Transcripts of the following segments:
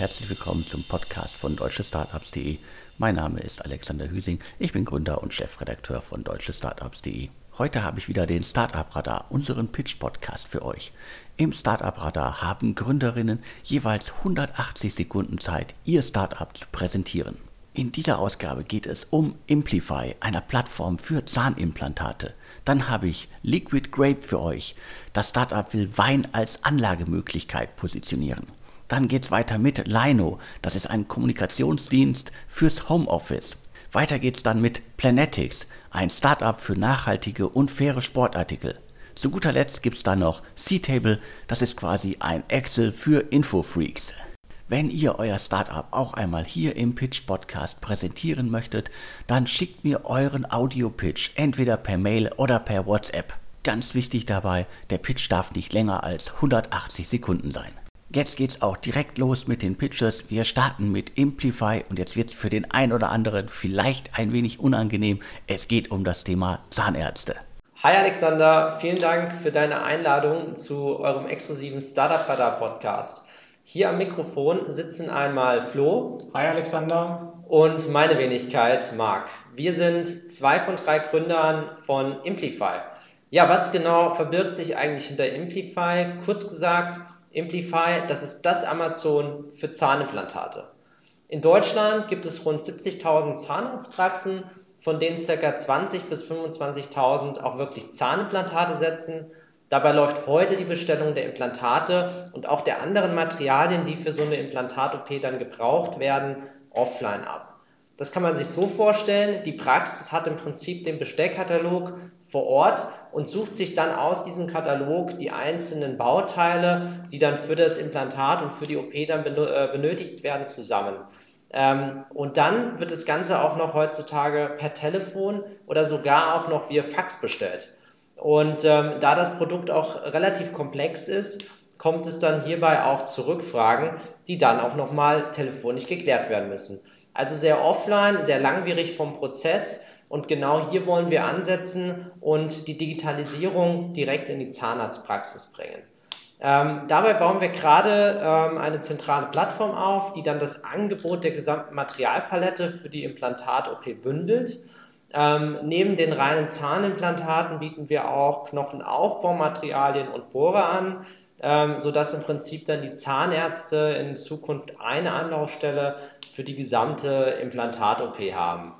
herzlich willkommen zum Podcast von deutschestartups.de. Mein Name ist Alexander Hüsing, ich bin Gründer und Chefredakteur von deutschestartups.de. Heute habe ich wieder den Startup Radar, unseren Pitch-Podcast für euch. Im Startup Radar haben Gründerinnen jeweils 180 Sekunden Zeit, ihr Startup zu präsentieren. In dieser Ausgabe geht es um Implify, einer Plattform für Zahnimplantate. Dann habe ich Liquid Grape für euch. Das Startup will Wein als Anlagemöglichkeit positionieren. Dann geht es weiter mit Lino. Das ist ein Kommunikationsdienst fürs Homeoffice. Weiter geht's dann mit Planetics, ein Startup für nachhaltige und faire Sportartikel. Zu guter Letzt gibt's dann noch C-Table, das ist quasi ein Excel für Infofreaks. Wenn ihr euer Startup auch einmal hier im Pitch Podcast präsentieren möchtet, dann schickt mir euren Audio-Pitch entweder per Mail oder per WhatsApp. Ganz wichtig dabei, der Pitch darf nicht länger als 180 Sekunden sein. Jetzt geht's auch direkt los mit den Pitches. Wir starten mit Implify und jetzt wird's für den einen oder anderen vielleicht ein wenig unangenehm. Es geht um das Thema Zahnärzte. Hi Alexander, vielen Dank für deine Einladung zu eurem exklusiven Startup Radar Podcast. Hier am Mikrofon sitzen einmal Flo. Hi Alexander. Und meine Wenigkeit, Marc. Wir sind zwei von drei Gründern von Implify. Ja, was genau verbirgt sich eigentlich hinter Implify? Kurz gesagt, Implify, das ist das Amazon für Zahnimplantate. In Deutschland gibt es rund 70.000 Zahnarztpraxen, von denen ca. 20.000 bis 25.000 auch wirklich Zahnimplantate setzen Dabei läuft heute die Bestellung der Implantate und auch der anderen Materialien, die für so eine Implantat-OP dann gebraucht werden, offline ab. Das kann man sich so vorstellen, die Praxis hat im Prinzip den Bestellkatalog vor Ort und sucht sich dann aus diesem Katalog die einzelnen Bauteile, die dann für das Implantat und für die OP dann äh, benötigt werden, zusammen. Ähm, und dann wird das Ganze auch noch heutzutage per Telefon oder sogar auch noch via Fax bestellt. Und ähm, da das Produkt auch relativ komplex ist, kommt es dann hierbei auch zu Rückfragen, die dann auch nochmal telefonisch geklärt werden müssen. Also sehr offline, sehr langwierig vom Prozess und genau hier wollen wir ansetzen und die Digitalisierung direkt in die Zahnarztpraxis bringen. Ähm, dabei bauen wir gerade ähm, eine zentrale Plattform auf, die dann das Angebot der gesamten Materialpalette für die Implantat-OP bündelt ähm, neben den reinen Zahnimplantaten bieten wir auch Knochenaufbaumaterialien und Bohrer an, ähm, sodass im Prinzip dann die Zahnärzte in Zukunft eine Anlaufstelle für die gesamte Implantat-OP haben.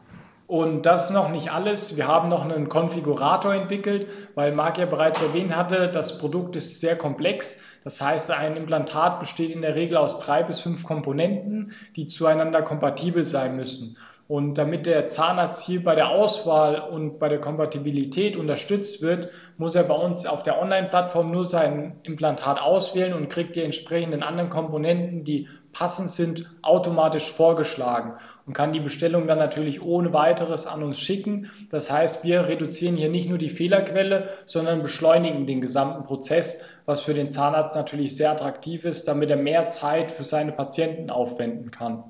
Und das noch nicht alles. Wir haben noch einen Konfigurator entwickelt, weil Marc ja bereits erwähnt hatte, das Produkt ist sehr komplex. Das heißt, ein Implantat besteht in der Regel aus drei bis fünf Komponenten, die zueinander kompatibel sein müssen. Und damit der Zahnarzt hier bei der Auswahl und bei der Kompatibilität unterstützt wird, muss er bei uns auf der Online-Plattform nur sein Implantat auswählen und kriegt die entsprechenden anderen Komponenten, die passend sind, automatisch vorgeschlagen und kann die Bestellung dann natürlich ohne weiteres an uns schicken. Das heißt, wir reduzieren hier nicht nur die Fehlerquelle, sondern beschleunigen den gesamten Prozess, was für den Zahnarzt natürlich sehr attraktiv ist, damit er mehr Zeit für seine Patienten aufwenden kann.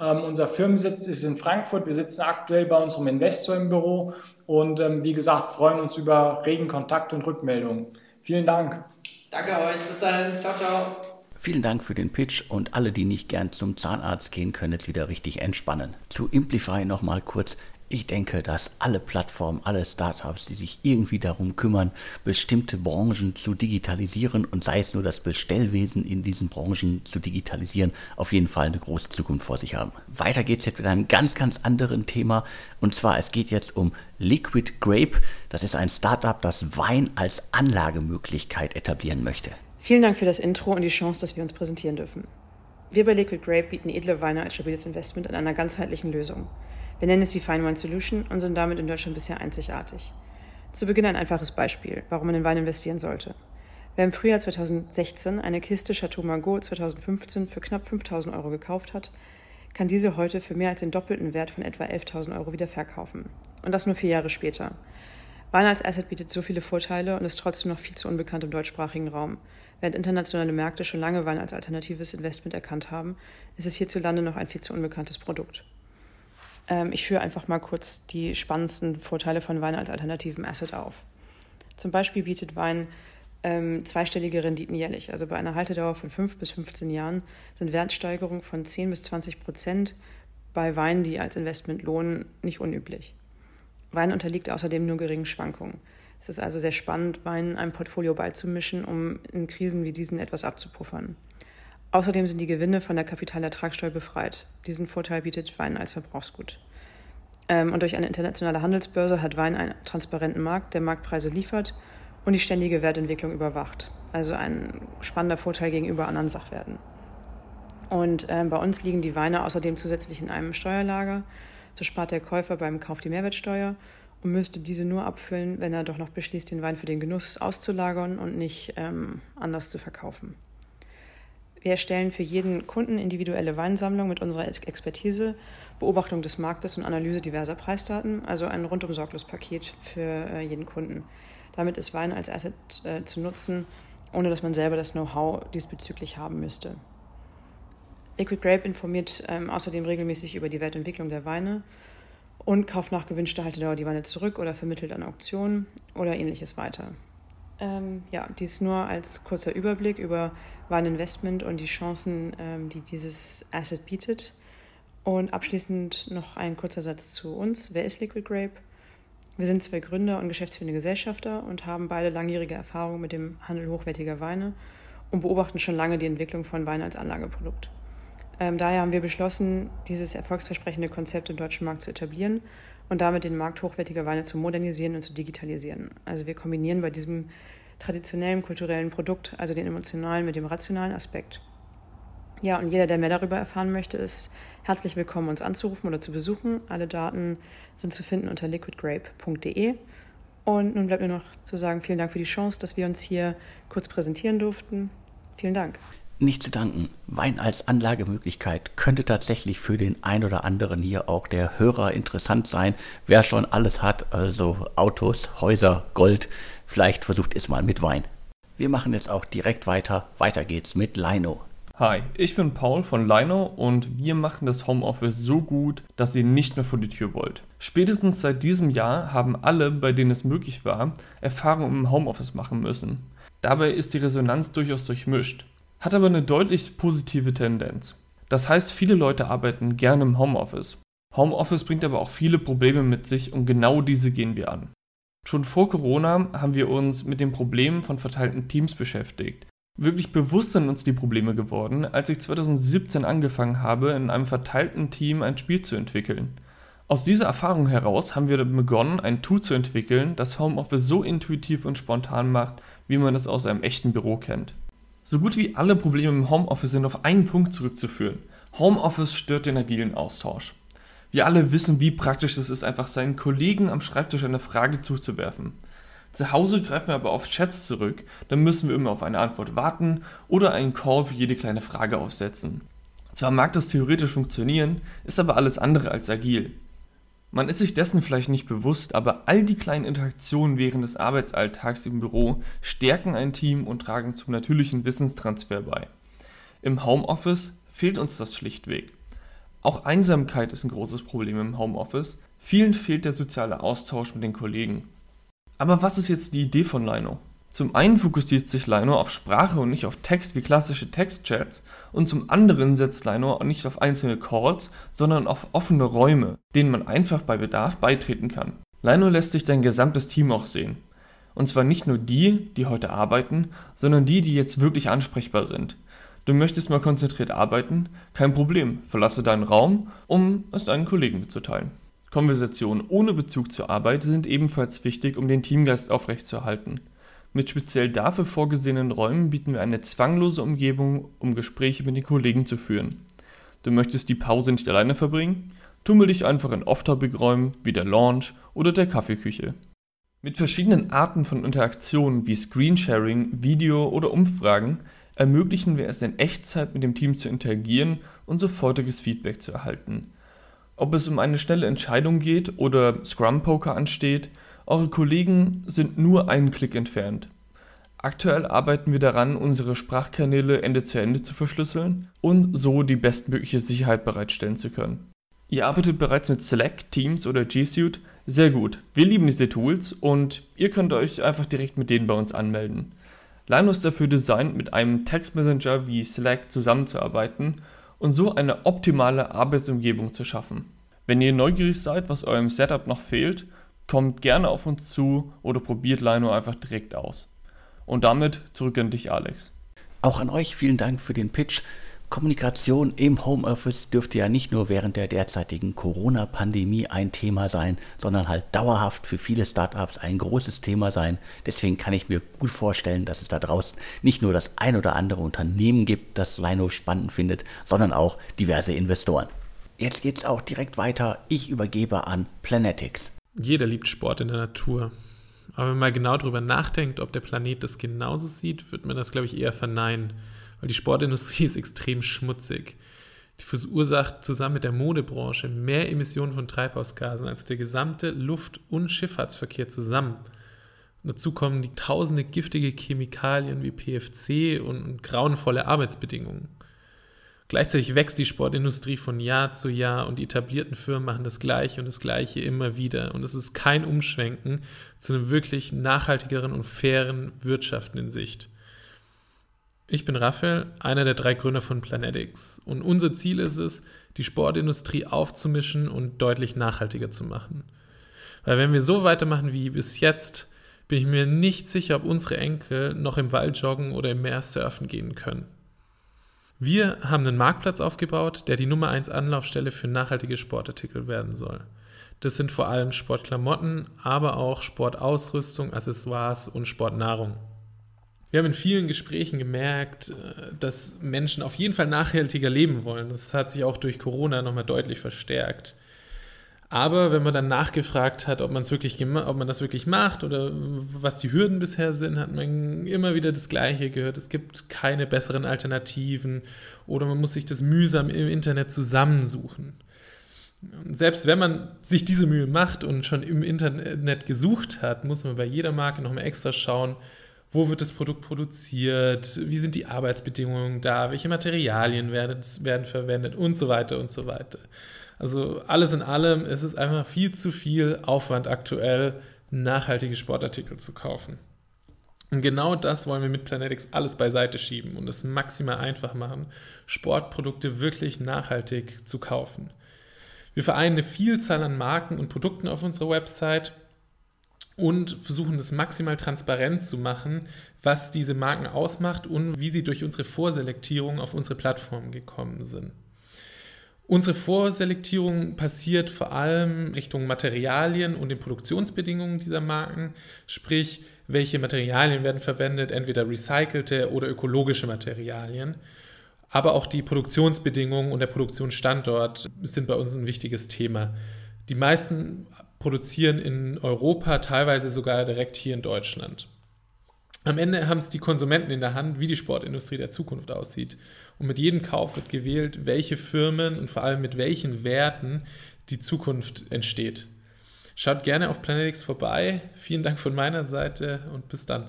Ähm, unser Firmensitz ist in Frankfurt. Wir sitzen aktuell bei unserem Investor im Büro und ähm, wie gesagt, freuen uns über regen Kontakt und Rückmeldungen. Vielen Dank. Danke euch. Bis dahin. Ciao, ciao. Vielen Dank für den Pitch und alle, die nicht gern zum Zahnarzt gehen, können jetzt wieder richtig entspannen. Zu Implify nochmal kurz. Ich denke, dass alle Plattformen, alle Startups, die sich irgendwie darum kümmern, bestimmte Branchen zu digitalisieren und sei es nur das Bestellwesen in diesen Branchen zu digitalisieren, auf jeden Fall eine große Zukunft vor sich haben. Weiter geht es jetzt mit einem ganz, ganz anderen Thema und zwar es geht jetzt um Liquid Grape. Das ist ein Startup, das Wein als Anlagemöglichkeit etablieren möchte. Vielen Dank für das Intro und die Chance, dass wir uns präsentieren dürfen. Wir bei Liquid Grape bieten edle Weine als stabiles Investment in einer ganzheitlichen Lösung. Wir nennen es die Fine Wine Solution und sind damit in Deutschland bisher einzigartig. Zu Beginn ein einfaches Beispiel, warum man in Wein investieren sollte. Wer im Frühjahr 2016 eine Kiste Chateau Margaux 2015 für knapp 5000 Euro gekauft hat, kann diese heute für mehr als den doppelten Wert von etwa 11.000 Euro wieder verkaufen. Und das nur vier Jahre später. Wein als Asset bietet so viele Vorteile und ist trotzdem noch viel zu unbekannt im deutschsprachigen Raum. Während internationale Märkte schon lange Wein als alternatives Investment erkannt haben, ist es hierzulande noch ein viel zu unbekanntes Produkt. Ähm, ich führe einfach mal kurz die spannendsten Vorteile von Wein als alternativen Asset auf. Zum Beispiel bietet Wein ähm, zweistellige Renditen jährlich. Also bei einer Haltedauer von 5 bis 15 Jahren sind Wertsteigerungen von 10 bis 20 Prozent bei Weinen, die als Investment lohnen, nicht unüblich. Wein unterliegt außerdem nur geringen Schwankungen. Es ist also sehr spannend, Wein einem Portfolio beizumischen, um in Krisen wie diesen etwas abzupuffern. Außerdem sind die Gewinne von der Kapitalertragssteuer befreit. Diesen Vorteil bietet Wein als Verbrauchsgut. Ähm, und durch eine internationale Handelsbörse hat Wein einen transparenten Markt, der Marktpreise liefert und die ständige Wertentwicklung überwacht. Also ein spannender Vorteil gegenüber anderen Sachwerten. Und ähm, bei uns liegen die Weine außerdem zusätzlich in einem Steuerlager. So spart der Käufer beim Kauf die Mehrwertsteuer und müsste diese nur abfüllen, wenn er doch noch beschließt, den Wein für den Genuss auszulagern und nicht ähm, anders zu verkaufen. Wir erstellen für jeden Kunden individuelle Weinsammlung mit unserer Expertise, Beobachtung des Marktes und Analyse diverser Preisdaten, also ein rundum sorglos Paket für äh, jeden Kunden. Damit ist Wein als Asset äh, zu nutzen, ohne dass man selber das Know-how diesbezüglich haben müsste. Liquid Grape informiert ähm, außerdem regelmäßig über die Wertentwicklung der Weine und kauft nach gewünschter Haltedauer die Weine zurück oder vermittelt an Auktionen oder ähnliches weiter. Ähm, ja, dies nur als kurzer Überblick über Weininvestment und die Chancen, ähm, die dieses Asset bietet. Und abschließend noch ein kurzer Satz zu uns. Wer ist Liquid Grape? Wir sind zwei Gründer und geschäftsführende Gesellschafter und haben beide langjährige Erfahrung mit dem Handel hochwertiger Weine und beobachten schon lange die Entwicklung von Wein als Anlageprodukt. Ähm, daher haben wir beschlossen, dieses erfolgsversprechende Konzept im deutschen Markt zu etablieren und damit den Markt hochwertiger Weine zu modernisieren und zu digitalisieren. Also wir kombinieren bei diesem traditionellen kulturellen Produkt also den emotionalen mit dem rationalen Aspekt. Ja, und jeder, der mehr darüber erfahren möchte, ist herzlich willkommen, uns anzurufen oder zu besuchen. Alle Daten sind zu finden unter liquidgrape.de. Und nun bleibt mir noch zu sagen, vielen Dank für die Chance, dass wir uns hier kurz präsentieren durften. Vielen Dank. Nicht zu danken. Wein als Anlagemöglichkeit könnte tatsächlich für den ein oder anderen hier auch der Hörer interessant sein. Wer schon alles hat, also Autos, Häuser, Gold, vielleicht versucht es mal mit Wein. Wir machen jetzt auch direkt weiter. Weiter geht's mit Lino. Hi, ich bin Paul von Lino und wir machen das Homeoffice so gut, dass ihr nicht mehr vor die Tür wollt. Spätestens seit diesem Jahr haben alle, bei denen es möglich war, Erfahrungen im Homeoffice machen müssen. Dabei ist die Resonanz durchaus durchmischt hat aber eine deutlich positive Tendenz. Das heißt, viele Leute arbeiten gerne im Homeoffice. Homeoffice bringt aber auch viele Probleme mit sich und genau diese gehen wir an. Schon vor Corona haben wir uns mit den Problemen von verteilten Teams beschäftigt. Wirklich bewusst sind uns die Probleme geworden, als ich 2017 angefangen habe, in einem verteilten Team ein Spiel zu entwickeln. Aus dieser Erfahrung heraus haben wir begonnen, ein Tool zu entwickeln, das Homeoffice so intuitiv und spontan macht, wie man es aus einem echten Büro kennt. So gut wie alle Probleme im Homeoffice sind auf einen Punkt zurückzuführen. Homeoffice stört den agilen Austausch. Wir alle wissen, wie praktisch es ist, einfach seinen Kollegen am Schreibtisch eine Frage zuzuwerfen. Zu Hause greifen wir aber auf Chats zurück, dann müssen wir immer auf eine Antwort warten oder einen Call für jede kleine Frage aufsetzen. Zwar mag das theoretisch funktionieren, ist aber alles andere als agil. Man ist sich dessen vielleicht nicht bewusst, aber all die kleinen Interaktionen während des Arbeitsalltags im Büro stärken ein Team und tragen zum natürlichen Wissenstransfer bei. Im Homeoffice fehlt uns das schlichtweg. Auch Einsamkeit ist ein großes Problem im Homeoffice. Vielen fehlt der soziale Austausch mit den Kollegen. Aber was ist jetzt die Idee von Lino? Zum einen fokussiert sich Lino auf Sprache und nicht auf Text wie klassische Textchats und zum anderen setzt Lino nicht auf einzelne Calls, sondern auf offene Räume, denen man einfach bei Bedarf beitreten kann. Lino lässt sich dein gesamtes Team auch sehen. Und zwar nicht nur die, die heute arbeiten, sondern die, die jetzt wirklich ansprechbar sind. Du möchtest mal konzentriert arbeiten? Kein Problem, verlasse deinen Raum, um es deinen Kollegen mitzuteilen. Konversationen ohne Bezug zur Arbeit sind ebenfalls wichtig, um den Teamgeist aufrechtzuerhalten. Mit speziell dafür vorgesehenen Räumen bieten wir eine zwanglose Umgebung, um Gespräche mit den Kollegen zu führen. Du möchtest die Pause nicht alleine verbringen? Tummel dich einfach in Off-Topic-Räumen wie der Lounge oder der Kaffeeküche. Mit verschiedenen Arten von Interaktionen wie Screensharing, Video oder Umfragen ermöglichen wir es in Echtzeit mit dem Team zu interagieren und sofortiges Feedback zu erhalten. Ob es um eine schnelle Entscheidung geht oder Scrum Poker ansteht, eure Kollegen sind nur einen Klick entfernt. Aktuell arbeiten wir daran, unsere Sprachkanäle Ende zu Ende zu verschlüsseln und so die bestmögliche Sicherheit bereitstellen zu können. Ihr arbeitet bereits mit Slack, Teams oder G Suite? Sehr gut. Wir lieben diese Tools und ihr könnt euch einfach direkt mit denen bei uns anmelden. Lino ist dafür designt, mit einem Textmessenger wie Slack zusammenzuarbeiten und so eine optimale Arbeitsumgebung zu schaffen. Wenn ihr neugierig seid, was eurem Setup noch fehlt, kommt gerne auf uns zu oder probiert Lino einfach direkt aus. Und damit zurück an dich, Alex. Auch an euch vielen Dank für den Pitch. Kommunikation im Homeoffice dürfte ja nicht nur während der derzeitigen Corona-Pandemie ein Thema sein, sondern halt dauerhaft für viele Startups ein großes Thema sein. Deswegen kann ich mir gut vorstellen, dass es da draußen nicht nur das ein oder andere Unternehmen gibt, das Lino spannend findet, sondern auch diverse Investoren. Jetzt geht's auch direkt weiter. Ich übergebe an Planetics. Jeder liebt Sport in der Natur. Aber wenn man mal genau darüber nachdenkt, ob der Planet das genauso sieht, wird man das, glaube ich, eher verneinen weil die Sportindustrie ist extrem schmutzig. Die verursacht zusammen mit der Modebranche mehr Emissionen von Treibhausgasen als der gesamte Luft- und Schifffahrtsverkehr zusammen. Und dazu kommen die tausende giftige Chemikalien wie PFC und, und grauenvolle Arbeitsbedingungen. Gleichzeitig wächst die Sportindustrie von Jahr zu Jahr und die etablierten Firmen machen das Gleiche und das Gleiche immer wieder. Und es ist kein Umschwenken zu einem wirklich nachhaltigeren und fairen Wirtschaften in Sicht. Ich bin Raphael, einer der drei Gründer von Planetics. Und unser Ziel ist es, die Sportindustrie aufzumischen und deutlich nachhaltiger zu machen. Weil wenn wir so weitermachen wie bis jetzt, bin ich mir nicht sicher, ob unsere Enkel noch im Wald joggen oder im Meer surfen gehen können. Wir haben einen Marktplatz aufgebaut, der die Nummer 1 Anlaufstelle für nachhaltige Sportartikel werden soll. Das sind vor allem Sportklamotten, aber auch Sportausrüstung, Accessoires und Sportnahrung. Wir haben in vielen Gesprächen gemerkt, äh, dass Menschen auf jeden Fall nachhaltiger leben wollen. Das hat sich auch durch Corona nochmal deutlich verstärkt. Aber wenn man dann nachgefragt hat, ob, man's wirklich ob man das wirklich macht oder was die Hürden bisher sind, hat man immer wieder das Gleiche gehört. Es gibt keine besseren Alternativen oder man muss sich das mühsam im Internet zusammensuchen. Und selbst wenn man sich diese Mühe macht und schon im Internet gesucht hat, muss man bei jeder Marke nochmal extra schauen, wo wird das Produkt produziert, wie sind die Arbeitsbedingungen da, welche Materialien werden, werden verwendet und so weiter und so weiter. Also alles in allem ist es einfach viel zu viel Aufwand aktuell, nachhaltige Sportartikel zu kaufen. Und genau das wollen wir mit Planetics alles beiseite schieben und es maximal einfach machen, Sportprodukte wirklich nachhaltig zu kaufen. Wir vereinen eine Vielzahl an Marken und Produkten auf unserer Website und versuchen das maximal transparent zu machen, was diese Marken ausmacht und wie sie durch unsere Vorselektierung auf unsere Plattform gekommen sind. Unsere Vorselektierung passiert vor allem Richtung Materialien und den Produktionsbedingungen dieser Marken, sprich, welche Materialien werden verwendet, entweder recycelte oder ökologische Materialien. Aber auch die Produktionsbedingungen und der Produktionsstandort sind bei uns ein wichtiges Thema. Die meisten produzieren in Europa, teilweise sogar direkt hier in Deutschland. Am Ende haben es die Konsumenten in der Hand, wie die Sportindustrie der Zukunft aussieht. Und mit jedem Kauf wird gewählt, welche Firmen und vor allem mit welchen Werten die Zukunft entsteht. Schaut gerne auf Planetix vorbei. Vielen Dank von meiner Seite und bis dann.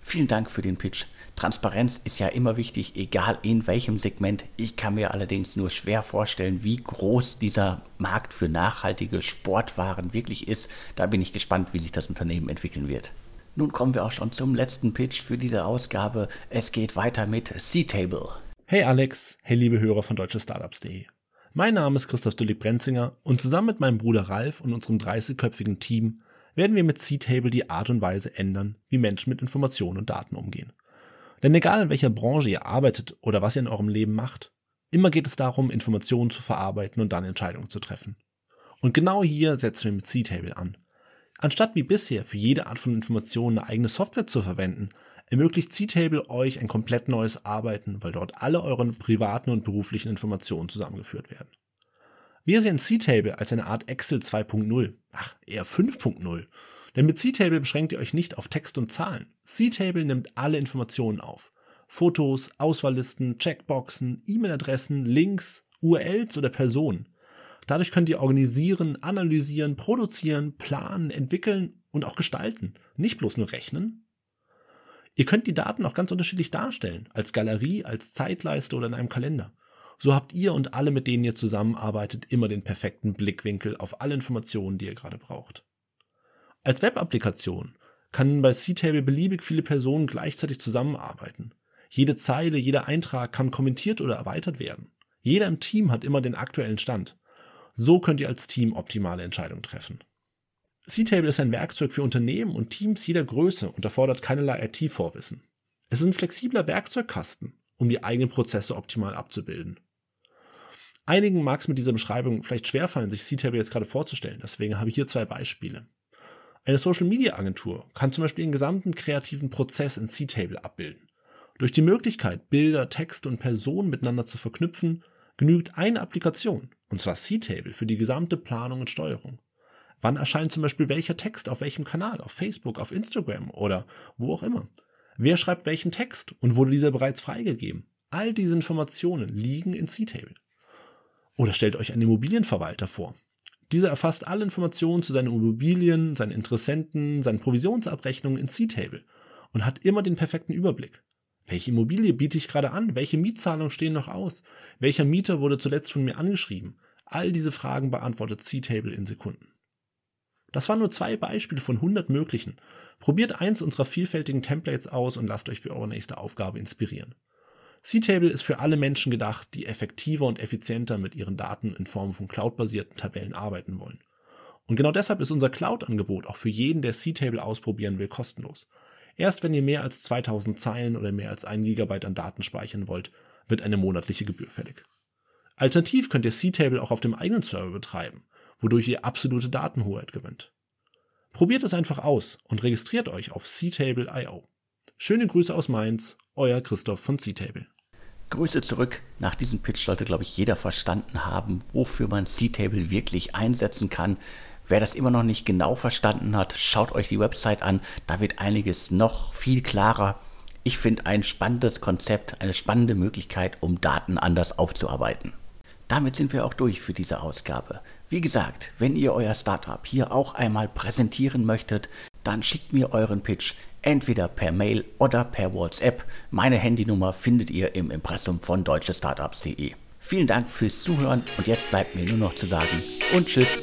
Vielen Dank für den Pitch. Transparenz ist ja immer wichtig, egal in welchem Segment. Ich kann mir allerdings nur schwer vorstellen, wie groß dieser Markt für nachhaltige Sportwaren wirklich ist. Da bin ich gespannt, wie sich das Unternehmen entwickeln wird. Nun kommen wir auch schon zum letzten Pitch für diese Ausgabe. Es geht weiter mit C-Table. Hey Alex, hey liebe Hörer von deutschestartups.de. Mein Name ist Christoph Düllig-Brenzinger und zusammen mit meinem Bruder Ralf und unserem 30-köpfigen Team werden wir mit C-Table die Art und Weise ändern, wie Menschen mit Informationen und Daten umgehen. Denn egal in welcher Branche ihr arbeitet oder was ihr in eurem Leben macht, immer geht es darum, Informationen zu verarbeiten und dann Entscheidungen zu treffen. Und genau hier setzen wir mit C-Table an. Anstatt wie bisher für jede Art von Information eine eigene Software zu verwenden, ermöglicht C-Table euch ein komplett neues Arbeiten, weil dort alle eure privaten und beruflichen Informationen zusammengeführt werden. Wir sehen C-Table als eine Art Excel 2.0, ach eher 5.0. Denn mit C-Table beschränkt ihr euch nicht auf Text und Zahlen. C-Table nimmt alle Informationen auf. Fotos, Auswahllisten, Checkboxen, E-Mail-Adressen, Links, URLs oder Personen. Dadurch könnt ihr organisieren, analysieren, produzieren, planen, entwickeln und auch gestalten. Nicht bloß nur rechnen. Ihr könnt die Daten auch ganz unterschiedlich darstellen, als Galerie, als Zeitleiste oder in einem Kalender. So habt ihr und alle, mit denen ihr zusammenarbeitet, immer den perfekten Blickwinkel auf alle Informationen, die ihr gerade braucht. Als Web-Applikation kann bei C-Table beliebig viele Personen gleichzeitig zusammenarbeiten. Jede Zeile, jeder Eintrag kann kommentiert oder erweitert werden. Jeder im Team hat immer den aktuellen Stand. So könnt ihr als Team optimale Entscheidungen treffen. C-Table ist ein Werkzeug für Unternehmen und Teams jeder Größe und erfordert keinerlei IT-Vorwissen. Es ist ein flexibler Werkzeugkasten, um die eigenen Prozesse optimal abzubilden. Einigen mag es mit dieser Beschreibung vielleicht schwerfallen, sich C-Table jetzt gerade vorzustellen, deswegen habe ich hier zwei Beispiele. Eine Social-Media-Agentur kann zum Beispiel den gesamten kreativen Prozess in C-Table abbilden. Durch die Möglichkeit, Bilder, Texte und Personen miteinander zu verknüpfen, genügt eine Applikation, und zwar C-Table, für die gesamte Planung und Steuerung. Wann erscheint zum Beispiel welcher Text auf welchem Kanal, auf Facebook, auf Instagram oder wo auch immer? Wer schreibt welchen Text und wurde dieser bereits freigegeben? All diese Informationen liegen in C-Table. Oder stellt euch einen Immobilienverwalter vor. Dieser erfasst alle Informationen zu seinen Immobilien, seinen Interessenten, seinen Provisionsabrechnungen in C-Table und hat immer den perfekten Überblick. Welche Immobilie biete ich gerade an? Welche Mietzahlungen stehen noch aus? Welcher Mieter wurde zuletzt von mir angeschrieben? All diese Fragen beantwortet C-Table in Sekunden. Das waren nur zwei Beispiele von 100 möglichen. Probiert eins unserer vielfältigen Templates aus und lasst euch für eure nächste Aufgabe inspirieren. C-Table ist für alle Menschen gedacht, die effektiver und effizienter mit ihren Daten in Form von cloudbasierten Tabellen arbeiten wollen. Und genau deshalb ist unser Cloud-Angebot auch für jeden, der C-Table ausprobieren will, kostenlos. Erst wenn ihr mehr als 2000 Zeilen oder mehr als 1 GB an Daten speichern wollt, wird eine monatliche Gebühr fällig. Alternativ könnt ihr C-Table auch auf dem eigenen Server betreiben, wodurch ihr absolute Datenhoheit gewinnt. Probiert es einfach aus und registriert euch auf ctable.io. Schöne Grüße aus Mainz, euer Christoph von C-Table. Grüße zurück. Nach diesem Pitch sollte, glaube ich, jeder verstanden haben, wofür man C-Table wirklich einsetzen kann. Wer das immer noch nicht genau verstanden hat, schaut euch die Website an. Da wird einiges noch viel klarer. Ich finde ein spannendes Konzept, eine spannende Möglichkeit, um Daten anders aufzuarbeiten. Damit sind wir auch durch für diese Ausgabe. Wie gesagt, wenn ihr euer Startup hier auch einmal präsentieren möchtet, dann schickt mir euren Pitch entweder per Mail oder per WhatsApp. Meine Handynummer findet ihr im Impressum von deutschestartups.de. Vielen Dank fürs Zuhören und jetzt bleibt mir nur noch zu sagen und tschüss.